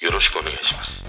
よろしくお願いします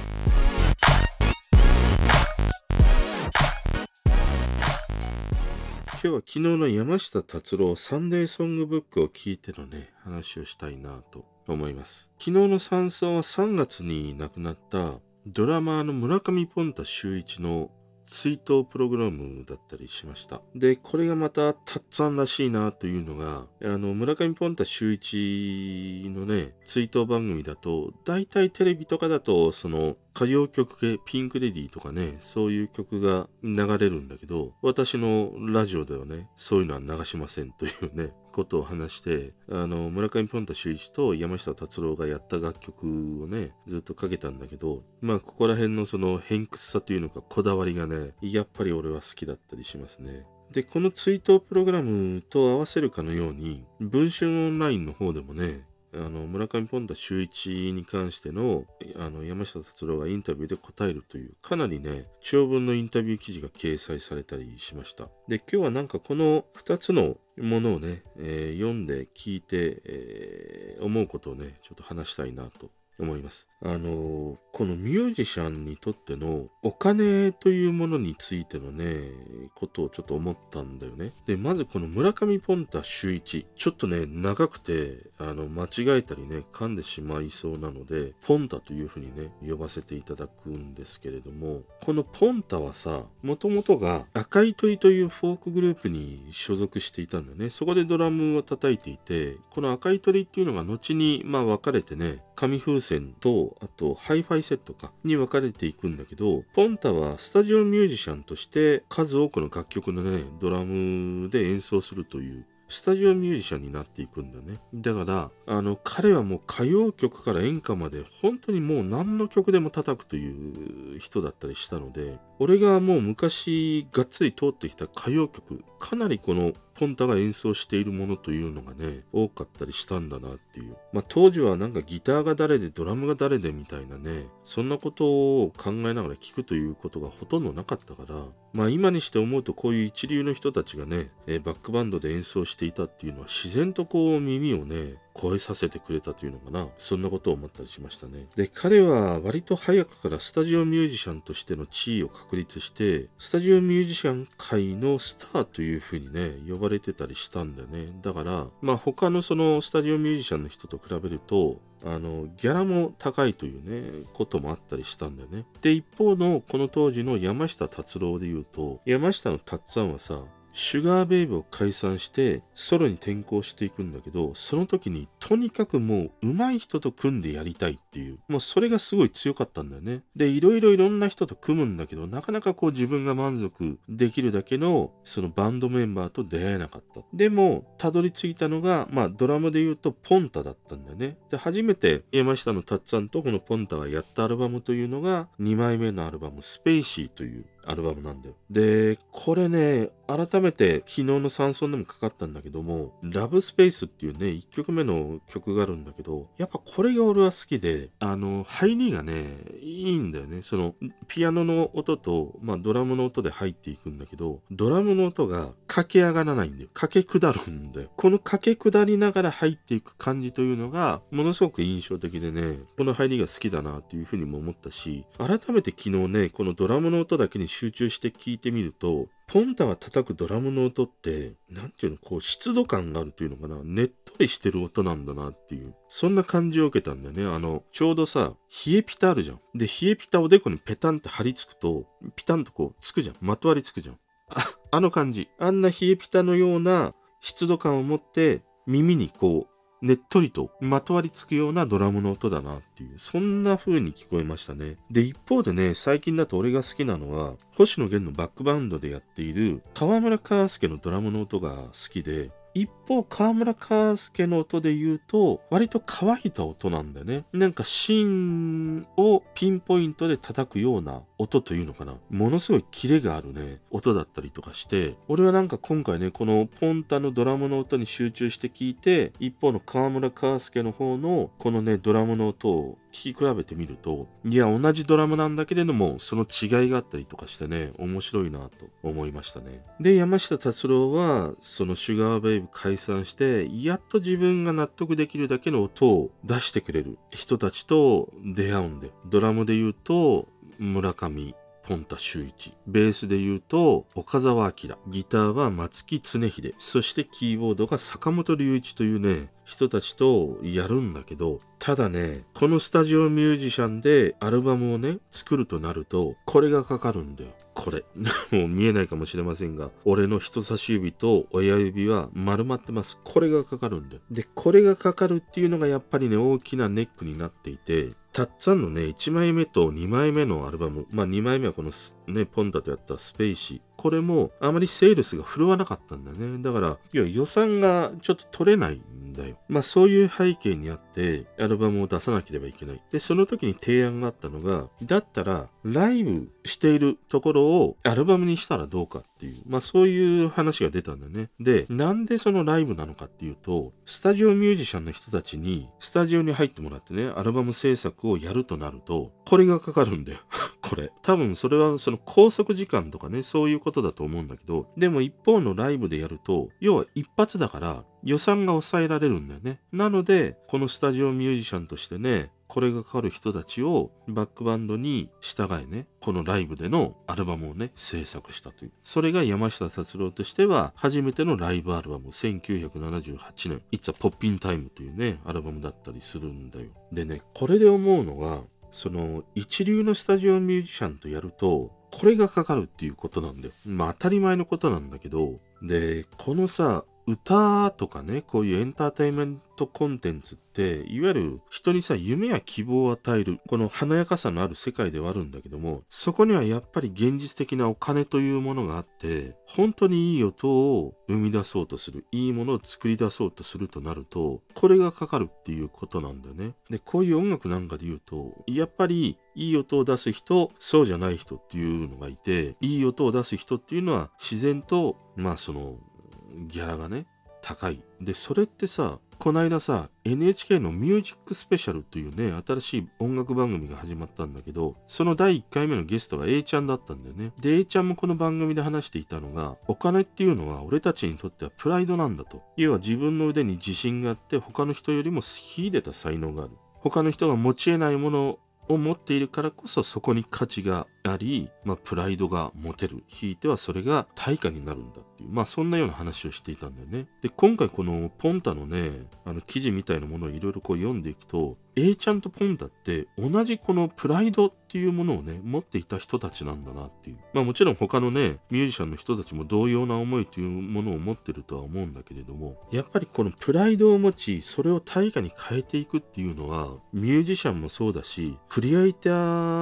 今日は昨日の山下達郎サンデーソングブックを聞いてのね、話をしたいなと思います。昨日の山荘は3月に亡くなったドラマーの村上ポンタ秀一の追悼プログラムだったりしました。で、これがまたたっつぁんらしいなというのが、あの、村上ポンタ秀一のね、追悼番組だと、大体テレビとかだと、その、歌謡曲系、ピンクレディーとかね、そういう曲が流れるんだけど、私のラジオではね、そういうのは流しませんというね、ことを話して、あの、村上ポンタ秀一と山下達郎がやった楽曲をね、ずっとかけたんだけど、まあ、ここら辺のその偏屈さというのか、こだわりがね、やっぱり俺は好きだったりしますね。で、この追悼プログラムと合わせるかのように、文春オンラインの方でもね、あの、村上ポンタ秀一に関しての、あの、山下達郎がインタビューで答えるという、かなりね、長文のインタビュー記事が掲載されたりしました。で、今日はなんかこの2つのものをね、えー読んで聞いて、えー思うことをね、ちょっと話したいなと思います。あのこのミュージシャンにとってのお金というものについてのね、ことをちょっと思ったんだよね。で、まずこの村上ポンタ秀一。ちょっとね、長くて、あの、間違えたりね、噛んでしまいそうなので、ポンタというふうにね、呼ばせていただくんですけれども、このポンタはさ、もともとが赤い鳥というフォークグループに所属していたんだよね。そこでドラムを叩いていて、この赤い鳥っていうのが後に、まあ分かれてね、紙風船と、あとハイファイセットかに分かれていくんだけど、ポンタはスタジオミュージシャンとして数多くの楽曲のね、ドラムで演奏するという、スタジオミュージシャンになっていくんだね。だから、あの、彼はもう歌謡曲から演歌まで本当にもう何の曲でも叩くという人だったりしたので、俺がもう昔がっつり通ってきた歌謡曲、かなりこのポンタが演奏しているものというのがね、多かったりしたんだなっていう。まあ当時はなんかギターが誰でドラムが誰でみたいなね、そんなことを考えながら聞くということがほとんどなかったから、まあ今にして思うとこういう一流の人たちがね、えーバックバンドで演奏していたっていうのは自然とこう耳をね、超えさせてくれたというのかな。そんなことを思ったりしましたね。で、彼は割と早くからスタジオミュージシャンとしての地位を確立して、スタジオミュージシャン界のスターというふうにね、呼ばれてたりしたんだよね。だから、まあ他のそのスタジオミュージシャンの人と比べると、あの、ギャラも高いというね、こともあったりしたんだよね。で、一方のこの当時の山下達郎で言うと、山下の達さんはさ、シュガーベイブを解散してソロに転向していくんだけどその時にとにかくもう上手い人と組んでやりたいっていう。もうそれがすごい強かったんだよね。でいろいろいろんな人と組むんだけどなかなかこう自分が満足できるだけのそのバンドメンバーと出会えなかった。でもたどり着いたのがまあドラムで言うとポンタだったんだよね。で初めて山下のタッツァンとこのポンタがやったアルバムというのが2枚目のアルバム「スペイシー」というアルバムなんだよ。で、これね、改めて昨日の山村でもかかったんだけども、ラブスペースっていうね、1曲目の曲があるんだけど、やっぱこれが俺は好きで、あの、入りがね、いいんだよね。その、ピアノの音と、まあドラムの音で入っていくんだけど、ドラムの音が駆け上がらないんだよ。駆け下るんだよ。この駆け下りながら入っていく感じというのが、ものすごく印象的でね、この入りが好きだなっていうふうにも思ったし、改めて昨日ね、このドラムの音だけに集中して聞いてみると、ポンタが叩くドラムの音って、なんていうの、こう湿度感があるというのかな、ねっとりしてる音なんだなっていう、そんな感じを受けたんだよね。あの、ちょうどさ、冷えピタあるじゃん。で、冷えピタおでこにペタンって貼り付くと、ピタンとこう、つくじゃん。まとわりつくじゃん。あ、あの感じ。あんな冷えピタのような湿度感を持って、耳にこう、ねっとりとまとわりつくようなドラムの音だなっていう、そんな風に聞こえましたね。で、一方でね、最近だと俺が好きなのは、星野源のバックバウンドでやっている河村康介のドラムの音が好きで、一方、河村カ介の音で言うと、割と乾いた音なんだよね。なんか芯をピンポイントで叩くような音というのかな。ものすごいキレがあるね、音だったりとかして、俺はなんか今回ね、このポンタのドラムの音に集中して聞いて、一方の河村カ介の方のこのね、ドラムの音を聞き比べてみると、いや、同じドラムなんだけれども、その違いがあったりとかしてね、面白いなと思いましたね。で、山下達郎は、そのシュガーベイブ解散して、やっと自分が納得できるだけの音を出してくれる人たちと出会うんで、ドラムで言うと、村上ポンタ秀一。ベースで言うと、岡沢明。ギターは松木常秀。そしてキーボードが坂本龍一というね、人たちとやるんだけど、ただね、このスタジオミュージシャンでアルバムをね、作るとなると、これがかかるんだよ。これ。もう見えないかもしれませんが、俺の人差し指と親指は丸まってます。これがかかるんだよ。で、これがかかるっていうのがやっぱりね、大きなネックになっていて、たっつぁんのね、1枚目と2枚目のアルバム、まあ2枚目はこのね、ポンタとやったスペイシー。これもあまりセールスが振るわなかったんだね。だから、要は予算がちょっと取れないんだよ。まあそういう背景にあって、アルバムを出さなければいけない。で、その時に提案があったのが、だったら、ライブしているところをアルバムにしたらどうかっていう、まあそういう話が出たんだよね。で、なんでそのライブなのかっていうと、スタジオミュージシャンの人たちに、スタジオに入ってもらってね、アルバム制作をやるとなると、これがかかるんだよ。これ。多分それはその拘束時間とかね、そういうことだと思うんだけど、でも一方のライブでやると、要は一発だから予算が抑えられるんだよね。なので、このスタジオミュージシャンとしてね、これがかかる人たちをバックバンドに従えね、このライブでのアルバムをね、制作したという。それが山下達郎としては初めてのライブアルバム、1978年、It's a Poppin' Time というね、アルバムだったりするんだよ。でね、これで思うのが、その一流のスタジオミュージシャンとやると、これがかかるっていうことなんだよ。まあ当たり前のことなんだけど、で、このさ、歌とかね、こういうエンターテインメントコンテンツって、いわゆる人にさ、夢や希望を与える、この華やかさのある世界ではあるんだけども、そこにはやっぱり現実的なお金というものがあって、本当にいい音を生み出そうとする、いいものを作り出そうとするとなると、これがかかるっていうことなんだよね。で、こういう音楽なんかで言うと、やっぱりいい音を出す人、そうじゃない人っていうのがいて、いい音を出す人っていうのは自然と、まあその、ギャラがね、高い。で、それってさ、こないださ、NHK のミュージックスペシャルというね、新しい音楽番組が始まったんだけど、その第1回目のゲストが A ちゃんだったんだよね。で、A ちゃんもこの番組で話していたのが、お金っていうのは俺たちにとってはプライドなんだと。要は自分の腕に自信があって、他の人よりも秀でた才能がある。他の人が持ち得ないものを持っているからこそそこに価値があり、まあ、プライドが持てる。ひいてはそれが対価になるんだっていう、まあ、そんなような話をしていたんだよね。で、今回このポンタのね、あの記事みたいなものをいろいろこう読んでいくと、A ちゃんとポンタって同じこのプライドっていうものをね、持っていた人たちなんだなっていう。まあもちろん他のね、ミュージシャンの人たちも同様な思いというものを持ってるとは思うんだけれども、やっぱりこのプライドを持ち、それを対価に変えていくっていうのは、ミュージシャンもそうだし、クリエイタ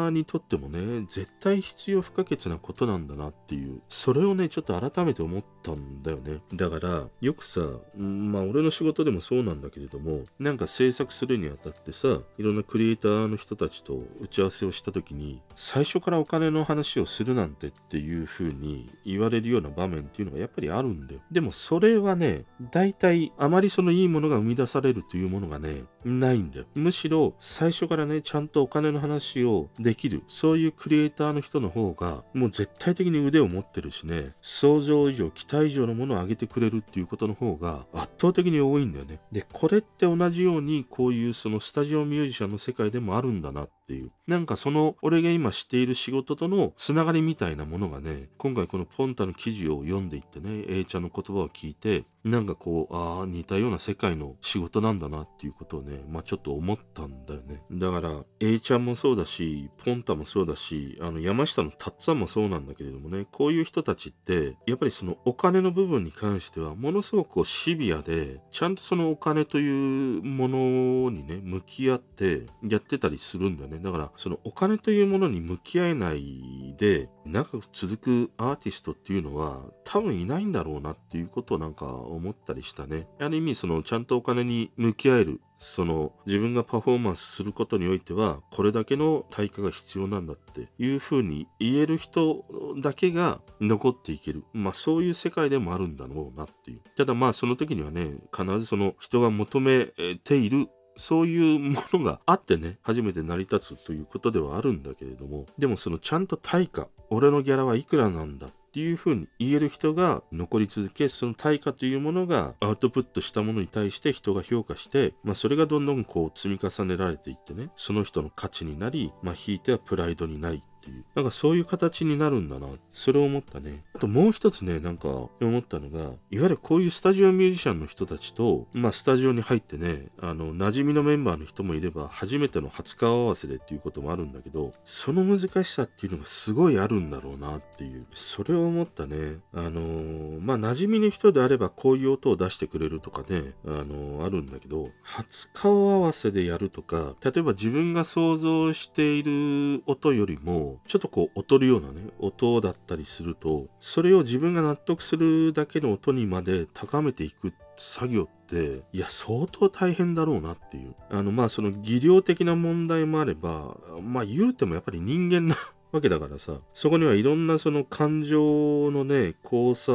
ーにとってもね、絶対必要不可欠なことなんだなっていう、それをね、ちょっと改めて思ったんだよね。だから、よくさ、まあ俺の仕事でもそうなんだけれども、なんか制作するにあたってさ、いろんなクリエイターの人たちと打ち合わせをした時に最初からお金の話をするなんてっていう風に言われるような場面っていうのがやっぱりあるんだよ。でもそれはね、大体あまりそのいいものが生み出されるというものがね、ないんだよ。むしろ最初からね、ちゃんとお金の話をできる、そういうクリエイターターの人の方がもう絶対的に腕を持ってるしね、想像以上、期待以上のものを上げてくれるっていうことの方が圧倒的に多いんだよね。で、これって同じようにこういうそのスタジオミュージシャンの世界でもあるんだなっていう。なんかその俺が今している仕事とのつながりみたいなものがね、今回このポンタの記事を読んでいってね、A ちゃんの言葉を聞いて、なんかこう、ああ、似たような世界の仕事なんだなっていうことをね、まあちょっと思ったんだよね。だから、A ちゃんもそうだし、ポンタもそうだし、あの、山下のタッツァンもそうなんだけれどもね、こういう人たちって、やっぱりそのお金の部分に関しては、ものすごくこうシビアで、ちゃんとそのお金というものにね、向き合ってやってたりするんだよね。ね。だから、そのお金というものに向き合えないで、長く続くアーティストっていうのは、多分いないんだろうなっていうことをなんか思ったりしたね。ある意味、その、ちゃんとお金に向き合えるその自分がパフォーマンスすることにおいてはこれだけの対価が必要なんだっていうふうに言える人だけが残っていけるまあそういう世界でもあるんだろうなっていうただまあその時にはね必ずその人が求めているそういうものがあってね、初めて成り立つということではあるんだけれども、でもそのちゃんと対価、俺のギャラはいくらなんだっていうふうに言える人が残り続け、その対価というものがアウトプットしたものに対して人が評価して、まあそれがどんどんこう積み重ねられていってね、その人の価値になり、まあひいてはプライドになりっていう。なんかそういう形になるんだな。それを思ったね。あともう一つね、なんか思ったのが、いわゆるこういうスタジオミュージシャンの人たちと、まあスタジオに入ってね、あの、馴染みのメンバーの人もいれば、初めての初顔合わせでっていうこともあるんだけど、その難しさっていうのがすごいあるんだろうなっていう。それを思ったね。あのー、まあ馴染みの人であればこういう音を出してくれるとかね、あのー、あるんだけど、初顔合わせでやるとか、例えば自分が想像している音よりも、ちょっとこう劣るようなね、音だったりすると、それを自分が納得するだけの音にまで高めていく作業って、いや、相当大変だろうなっていう。あの、まあ、その技量的な問題もあれば、まあ、言うてもやっぱり人間な わけだからさ、そこにはいろんなその感情のね、交差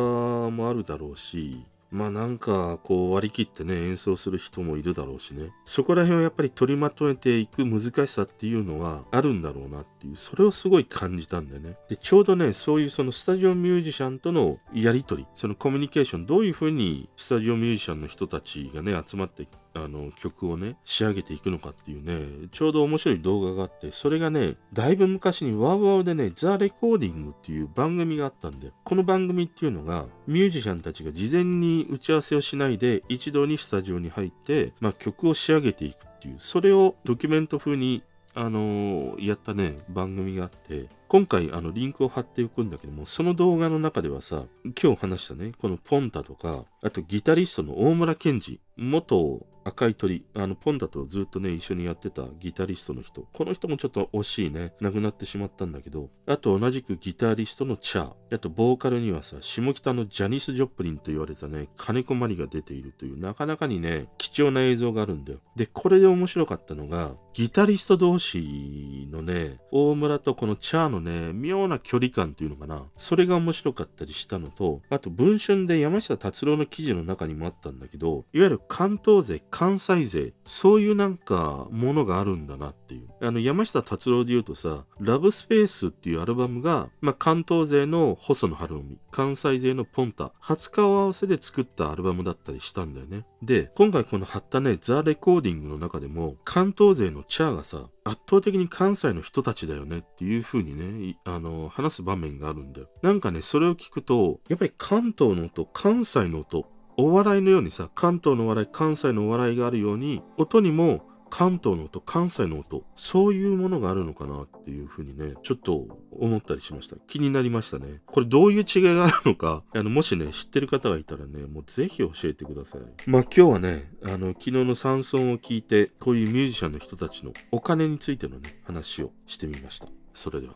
もあるだろうし、まあなんかこう割り切ってね演奏する人もいるだろうしね。そこら辺をやっぱり取りまとめていく難しさっていうのはあるんだろうなっていうそれをすごい感じたんだよね。でちょうどねそういうそのスタジオミュージシャンとのやり取りそのコミュニケーションどういうふうにスタジオミュージシャンの人たちがね集まってあの曲をね仕上げていくのかっていうねちょうど面白い動画があってそれがねだいぶ昔にワウワウでねザ・レコーディングっていう番組があったんでこの番組っていうのがミュージシャンたちが事前に打ち合わせをしないで一度にスタジオに入って、まあ、曲を仕上げていくっていうそれをドキュメント風にあのー、やったね、番組があって、今回、あの、リンクを貼っておくんだけども、その動画の中ではさ、今日話したね、このポンタとか、あとギタリストの大村健二、元赤い鳥、あの、ポンダとずっとね、一緒にやってたギタリストの人。この人もちょっと惜しいね。亡くなってしまったんだけど、あと同じくギタリストのチャー。あと、ボーカルにはさ、下北のジャニス・ジョプリンと言われたね、金子マリが出ているという、なかなかにね、貴重な映像があるんだよ。で、これで面白かったのが、ギタリスト同士のね、大村とこのチャーのね、妙な距離感っていうのかな。それが面白かったりしたのと、あと、文春で山下達郎の記事の中にもあったんだけど、いわゆる関東勢、関西勢、そういうなんかものがあるんだなっていう。あの、山下達郎で言うとさ、ラブスペースっていうアルバムが、まあ、関東勢の細野晴臣、関西勢のポンタ、初顔合わせで作ったアルバムだったりしたんだよね。で、今回この貼ったね、ザ・レコーディングの中でも、関東勢のチャーがさ、圧倒的に関西の人たちだよねっていう風にね、あの、話す場面があるんだよ。なんかね、それを聞くと、やっぱり関東の音、関西の音、お笑いのようにさ、関東の笑い、関西のお笑いがあるように、音にも関東の音、関西の音、そういうものがあるのかなっていうふうにね、ちょっと思ったりしました。気になりましたね。これどういう違いがあるのか、あの、もしね、知ってる方がいたらね、もうぜひ教えてください。まあ今日はね、あの、昨日の山村を聞いて、こういうミュージシャンの人たちのお金についてのね、話をしてみました。それでは。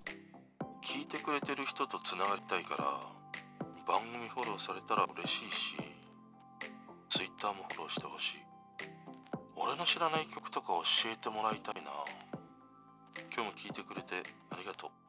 聞いてくれてる人と繋がりたいから、番組フォローされたら嬉しいし、Twitter もフォローしてほしい。俺の知らない曲とか教えてもらいたいな。今日も聞いてくれてありがとう。